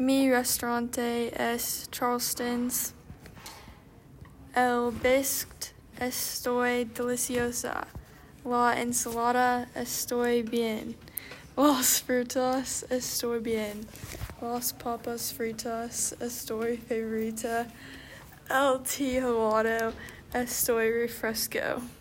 Mi restaurante es Charleston's. El bisque estoy deliciosa. La ensalada estoy bien. Las frutas estoy bien. Las papas fritas estoy favorita. El helado estoy refresco.